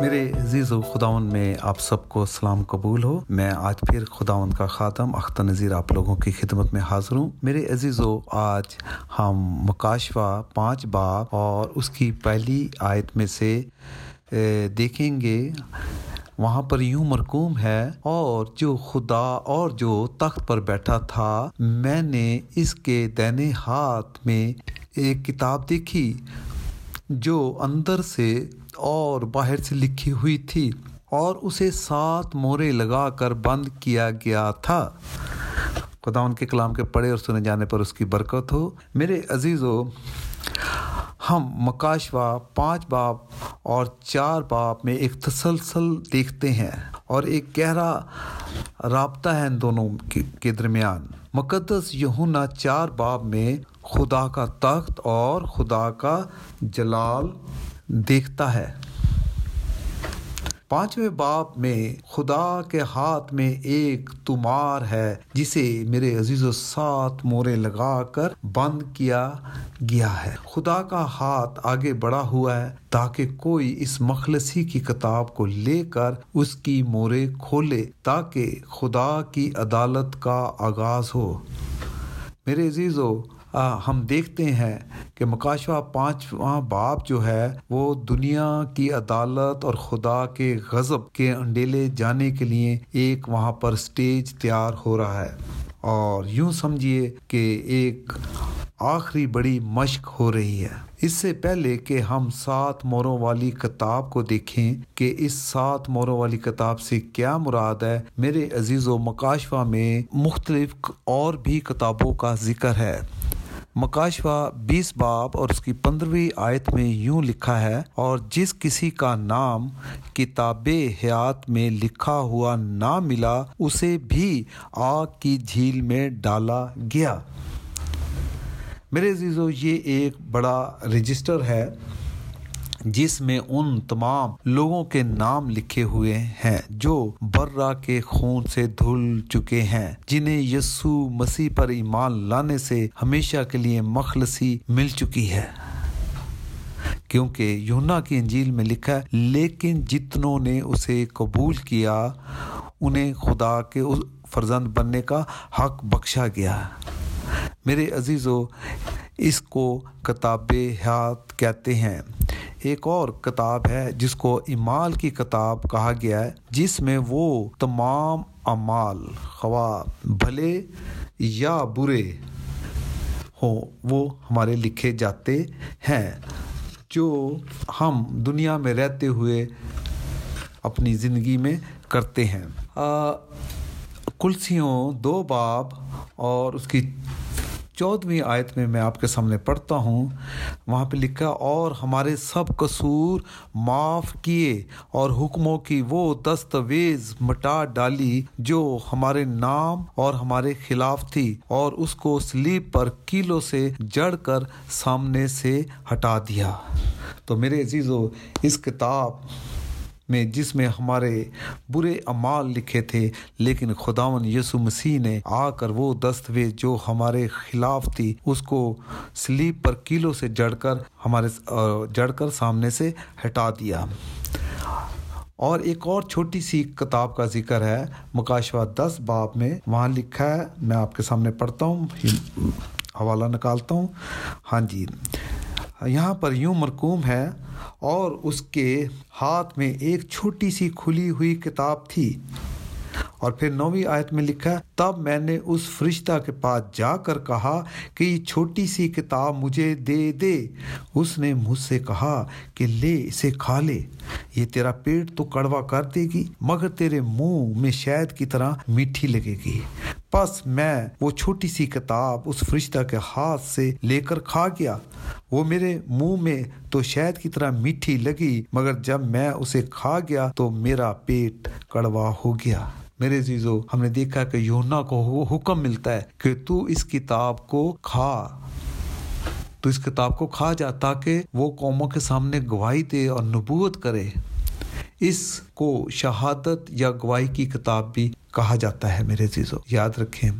میرے عزیز و خداون میں آپ سب کو سلام قبول ہو۔ میں آج پھر خداون کا خاتم، اختر نظیر آپ لوگوں کی خدمت میں حاضر ہوں۔ میرے عزیز و آج ہم مکاشوہ پانچ باب اور اس کی پہلی آیت میں سے دیکھیں گے، وہاں پر یوں مرکوم ہے، اور جو خدا اور جو تخت پر بیٹھا تھا، میں نے اس کے دینے ہاتھ میں ایک کتاب دیکھی جو اندر سے اور باہر سے لکھی ہوئی تھی اور اسے سات مورے لگا کر بند کیا گیا تھا۔ خدا ان کے کلام کے پڑھے اور سنے جانے پر اس کی برکت ہو۔ میرے عزیز و ہم مکاشوا پانچ باپ اور چار باپ میں ایک تسلسل دیکھتے ہیں اور ایک گہرا رابطہ ہے ان دونوں کے درمیان۔ مقدس یہونا چار باب میں خدا کا تخت اور خدا کا جلال دیکھتا ہے۔ پانچویں باپ میں خدا کے ہاتھ میں ایک تمار ہے، جسے میرے عزیز و سات مورے لگا کر بند کیا گیا ہے۔ خدا کا ہاتھ آگے بڑھا ہوا ہے تاکہ کوئی اس مخلصی کی کتاب کو لے کر اس کی مورے کھولے، تاکہ خدا کی عدالت کا آغاز ہو۔ میرے عزیز و ہم دیکھتے ہیں کہ مکاشوہ پانچواں باپ جو ہے وہ دنیا کی عدالت اور خدا کے غضب کے انڈیلے جانے کے لیے ایک وہاں پر سٹیج تیار ہو رہا ہے۔ اور یوں سمجھیے کہ ایک آخری بڑی مشق ہو رہی ہے۔ اس سے پہلے کہ ہم سات موروں والی کتاب کو دیکھیں کہ اس سات موروں والی کتاب سے کیا مراد ہے، میرے عزیز و مکاشفہ میں مختلف اور بھی کتابوں کا ذکر ہے۔ مکاشوا بیس باب اور اس کی پندرہویں آیت میں یوں لکھا ہے، اور جس کسی کا نام کتاب حیات میں لکھا ہوا نہ ملا، اسے بھی آگ کی جھیل میں ڈالا گیا۔ میرے عزیزو، یہ ایک بڑا رجسٹر ہے۔ جس میں ان تمام لوگوں کے نام لکھے ہوئے ہیں جو برا کے خون سے دھل چکے ہیں، جنہیں یسو مسیح پر ایمان لانے سے ہمیشہ کے لیے مخلصی مل چکی ہے۔ کیونکہ یونا کی انجیل میں لکھا ہے، لیکن جتنوں نے اسے قبول کیا، انہیں خدا کے فرزند بننے کا حق بخشا گیا۔ میرے عزیزو، اس کو کتاب حیات کہتے ہیں۔ ایک اور کتاب ہے جس کو امال کی کتاب کہا گیا ہے، جس میں وہ تمام امال خواہ بھلے یا برے ہوں، وہ ہمارے لکھے جاتے ہیں۔ جو ہم دنیا میں رہتے ہوئے اپنی زندگی میں کرتے ہیں۔ کلسیوں دو باب اور اس کی چودھویں آیت میں میں آپ کے سامنے پڑھتا ہوں۔ وہاں پہ لکھا، اور ہمارے سب قصور معاف کیے اور حکموں کی وہ دستاویز مٹا ڈالی جو ہمارے نام اور ہمارے خلاف تھی اور اس کو سلیپ پر کیلوں سے جڑ کر سامنے سے ہٹا دیا۔ تو میرے عزیزو، اس کتاب میں جس میں ہمارے برے امال لکھے تھے، لیکن خداون یسو مسیح نے آ کر وہ دستاویز جو ہمارے خلاف تھی، اس کو سلیپ پر کیلوں سے جڑ کر ہمارے جڑ کر سامنے سے ہٹا دیا۔ اور ایک اور چھوٹی سی کتاب کا ذکر ہے مکاشوہ دس باب میں، وہاں لکھا ہے، میں آپ کے سامنے پڑھتا ہوں، حوالہ نکالتا ہوں۔ ہاں جی۔ یہاں پر یوں مرکوم ہے، اور اس کے ہاتھ میں ایک چھوٹی سی کھلی ہوئی کتاب تھی۔ اور پھر نویں آیت میں لکھا تب میں نے اس فرشتہ کے پاس جا کر کہا کہ یہ چھوٹی سی کتاب مجھے دے دے۔ اس نے مجھ سے کہا کہ لے، اسے کھا لے۔ یہ تیرا پیٹ تو کڑوا کر دے گی، مگر تیرے منہ میں شہد کی طرح میٹھی لگے گی۔ بس میں وہ چھوٹی سی کتاب اس فرشتہ کے ہاتھ سے لے کر کھا گیا۔ وہ میرے منہ میں تو شہد کی طرح میٹھی لگی، مگر جب میں اسے کھا گیا تو میرا پیٹ کڑوا ہو گیا۔ میرے عزیزو، ہم نے دیکھا کہ یونا کو حکم ملتا ہے کہ تو اس کتاب کو کھا۔ تو اس کتاب کو کھا جا تاکہ وہ قوموں کے سامنے گواہی دے اور نبوت کرے۔ اس کو شہادت یا گواہی کی کتاب بھی کہا جاتا ہے میرے عزیزو یاد رکھیں،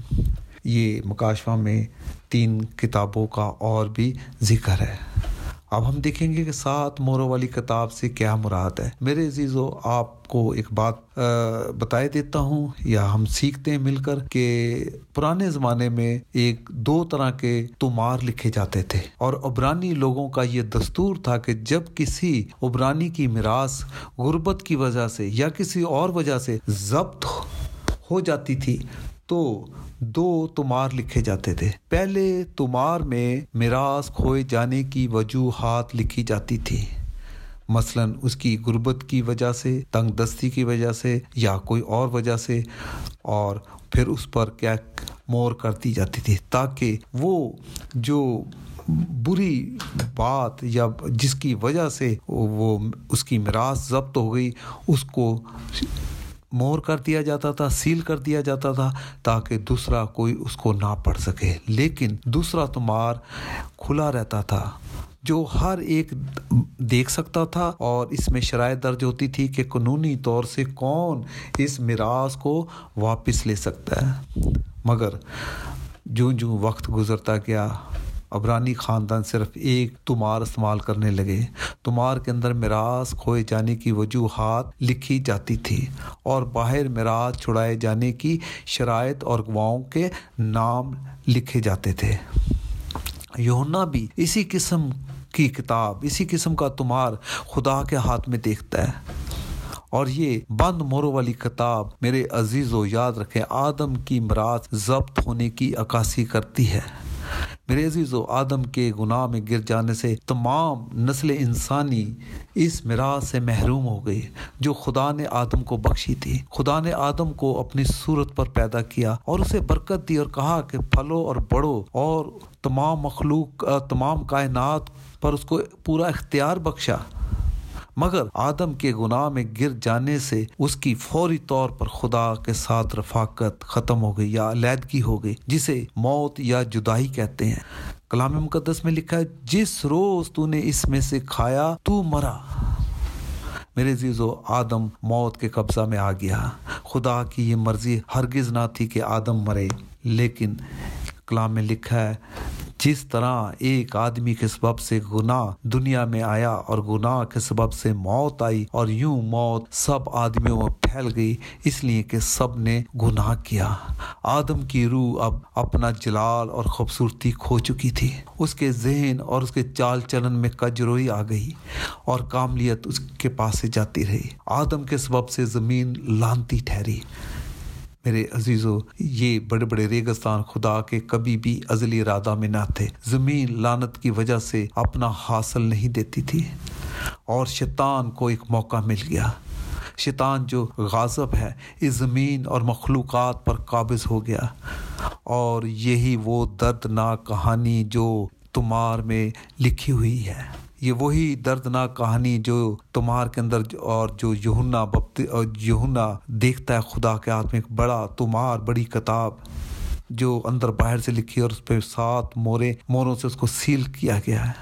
یہ مکاشوہ میں تین کتابوں کا اور بھی ذکر ہے۔ اب ہم دیکھیں گے کہ سات موروں والی کتاب سے کیا مراد ہے۔ میرے عزیزو آپ کو ایک بات بتائے دیتا ہوں یا ہم سیکھتے ہیں مل کر کہ پرانے زمانے میں ایک دو طرح کے تمار لکھے جاتے تھے۔ اور عبرانی لوگوں کا یہ دستور تھا کہ جب کسی عبرانی کی میراث غربت کی وجہ سے یا کسی اور وجہ سے ضبط ہو ہو جاتی تھی تو دو تمار لکھے جاتے تھے۔ پہلے تمار میں میراث کھوئے جانے کی وجوہات لکھی جاتی تھی۔ مثلا اس کی غربت کی وجہ سے، تنگ دستی کی وجہ سے یا کوئی اور وجہ سے، اور پھر اس پر کیا مور کر دی جاتی تھی تاکہ وہ جو بری بات یا جس کی وجہ سے وہ اس کی میراث ضبط ہو گئی، اس کو مور کر دیا جاتا تھا، سیل کر دیا جاتا تھا تاکہ دوسرا کوئی اس کو نہ پڑھ سکے۔ لیکن دوسرا تمہار کھلا رہتا تھا، جو ہر ایک دیکھ سکتا تھا اور اس میں شرائط درج ہوتی تھی کہ قانونی طور سے کون اس میراث کو واپس لے سکتا ہے۔ مگر جو جو وقت گزرتا گیا ابرانی خاندان صرف ایک تمار استعمال کرنے لگے۔ تمار کے اندر میراث کھوئے جانے کی وجوہات لکھی جاتی تھی اور باہر میراث چھڑائے جانے کی شرائط اور گواؤں کے نام لکھے جاتے تھے۔ یونا بھی اسی قسم کی کتاب، اسی قسم کا تمہار خدا کے ہاتھ میں دیکھتا ہے۔ اور یہ بند مورو والی کتاب میرے عزیز و یاد رکھیں، آدم کی مراد ضبط ہونے کی عکاسی کرتی ہے۔ میرے عزیز و آدم کے گناہ میں گر جانے سے تمام نسل انسانی اس میراث سے محروم ہو گئی جو خدا نے آدم کو بخشی تھی۔ خدا نے آدم کو اپنی صورت پر پیدا کیا اور اسے برکت دی اور کہا کہ پھلو اور بڑھو اور تمام مخلوق، تمام کائنات پر اس کو پورا اختیار بخشا۔ مگر آدم کے گناہ میں گر جانے سے اس کی فوری طور پر خدا کے ساتھ رفاقت ختم ہو گئی یا علیحدگی ہو گئی، جسے موت یا جدائی کہتے ہیں۔ کلام مقدس میں لکھا ہے، جس روز تو نے اس میں سے کھایا، تو مرا۔ میرے عزیزو، آدم موت کے قبضہ میں آ گیا۔ خدا کی یہ مرضی ہرگز نہ تھی کہ آدم مرے، لیکن کلام میں لکھا ہے جس طرح ایک آدمی کے سبب سے گناہ دنیا میں آیا اور گناہ کے سبب سے موت آئی اور یوں موت سب آدمیوں میں پھیل گئی، اس لیے کہ سب نے گناہ کیا۔ آدم کی روح اب اپنا جلال اور خوبصورتی کھو چکی تھی۔ اس کے ذہن اور اس کے چال چلن میں کجروئی آ گئی اور کاملیت اس کے پاس سے جاتی رہی۔ آدم کے سبب سے زمین لانتی ٹھہری۔ میرے عزیزو، یہ بڑے بڑے ریگستان خدا کے کبھی بھی ازلی ارادہ میں نہ تھے۔ زمین لانت کی وجہ سے اپنا حاصل نہیں دیتی تھی۔ اور شیطان کو ایک موقع مل گیا۔ شیطان جو غازب ہے، اس زمین اور مخلوقات پر قابض ہو گیا۔ اور یہی وہ دردناک کہانی جو تمہار میں لکھی ہوئی ہے۔ یہ وہی دردناک کہانی جو تمہار کے اندر اور جو یہنا یہنا دیکھتا ہے خدا کے ہاتھ میں ایک بڑا تمہار بڑی کتاب جو اندر باہر سے لکھی اور اس پہ سات مورے موروں سے اس کو سیل کیا گیا ہے،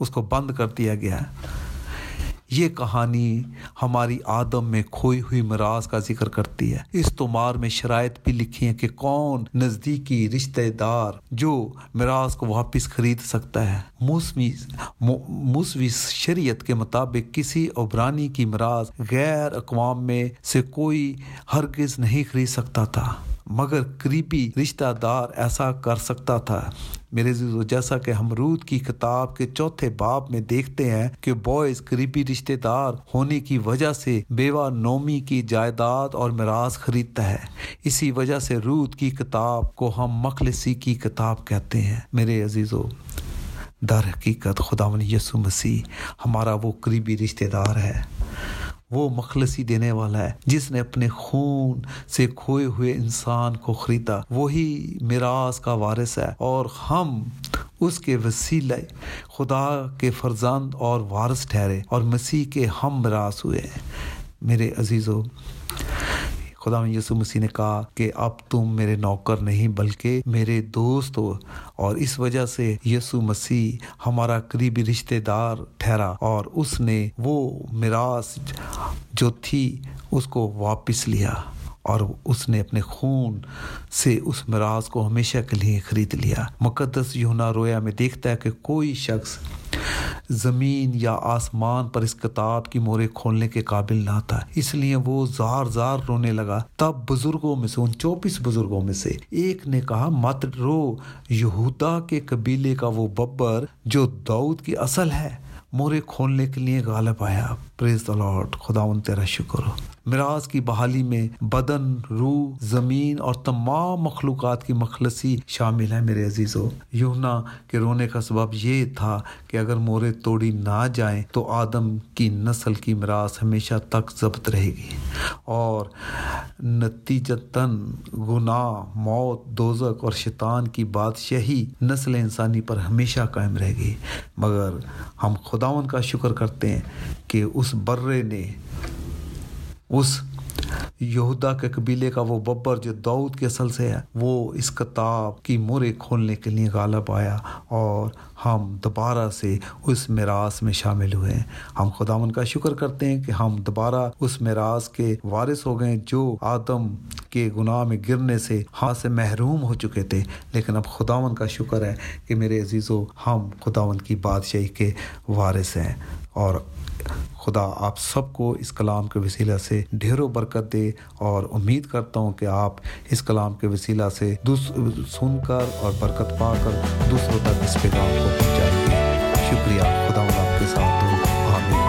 اس کو بند کر دیا گیا ہے۔ یہ کہانی ہماری آدم میں کھوئی ہوئی مراز کا ذکر کرتی ہے۔ اس تمار میں شرائط بھی لکھی ہیں کہ کون نزدیکی رشتہ دار جو مراز کو واپس خرید سکتا ہے۔ موسمی موسوی شریعت کے مطابق کسی عبرانی کی مراز غیر اقوام میں سے کوئی ہرگز نہیں خرید سکتا تھا۔ مگر قریبی رشتہ دار ایسا کر سکتا تھا۔ میرے جیسا کہ ہم رود کی کتاب کے چوتھے باب میں دیکھتے ہیں کہ بوائز قریبی رشتہ دار ہونے کی وجہ سے بیوہ نومی کی جائیداد اور میراث خریدتا ہے۔ اسی وجہ سے رود کی کتاب کو ہم مخلصی کی کتاب کہتے ہیں۔ میرے عزیزو، در حقیقت خدا یسو مسیح ہمارا وہ قریبی رشتہ دار ہے۔ وہ مخلصی دینے والا ہے۔ جس نے اپنے خون سے کھوئے ہوئے انسان کو خریدا، وہی میراث کا وارث ہے۔ اور ہم اس کے وسیلے خدا کے فرزند اور وارث ٹھہرے اور مسیح کے ہم میراث ہوئے۔ میرے عزیزوں خدا یسو مسیح نے کہا کہ اب تم میرے نوکر نہیں بلکہ میرے دوست ہو۔ اور اس وجہ سے یسو مسیح ہمارا قریبی رشتہ دار ٹھہرا اور اس نے وہ میراث جو تھی اس کو واپس لیا اور اس نے اپنے خون سے اس مراض کو ہمیشہ کے لیے خرید لیا۔ مقدس یونا رویا میں دیکھتا ہے کہ کوئی شخص زمین یا آسمان پر اس کتاب کی مورے کھولنے کے قابل نہ تھا۔ اس لیے وہ زار زار رونے لگا۔ تب بزرگوں میں سے، ان چوبیس بزرگوں میں سے ایک نے کہا، مت رو یہودا کے قبیلے کا وہ ببر جو دعوت کی اصل ہے۔ مورے کھولنے کے لیے غالب آیا۔ پریز دا لارڈ خدا ان تیرا شکر۔ ہو میراث کی بحالی میں بدن، روح، زمین اور تمام مخلوقات کی مخلصی شامل ہے میرے عزیزو۔ یونا کے رونے کا سبب یہ تھا کہ اگر مورے توڑی نہ جائیں تو آدم کی نسل کی میراث ہمیشہ تک ضبط رہے گی۔ اور نتیجتاً گناہ، موت دوزک اور شیطان کی بادشاہی نسل انسانی پر ہمیشہ قائم رہے گی۔ مگر ہم خود خداون کا شکر کرتے ہیں کہ اس برے نے اس یہودا کے قبیلے کا وہ ببر جو دعوت کے اصل سے ہے، وہ اس کتاب کی مورے کھولنے کے لیے غالب آیا اور ہم دوبارہ سے اس میراث میں شامل ہوئے ہیں۔ ہم خداون کا شکر کرتے ہیں کہ ہم دوبارہ اس میراث کے وارث ہو گئے جو آدم کے گناہ میں گرنے سے ہاتھ سے محروم ہو چکے تھے۔ لیکن اب خداون کا شکر ہے کہ میرے عزیزو، ہم خداون کی بادشاہی کے وارث ہیں اور خدا آپ سب کو اس کلام کے وسیلہ سے ڈھیروں برکت دے اور امید کرتا ہوں کہ آپ اس کلام کے وسیلہ سے سن کر اور برکت پا کر دوسروں تک اس پیغام کو پہنچائیں گے۔ شکریہ، خدا آپ کے ساتھ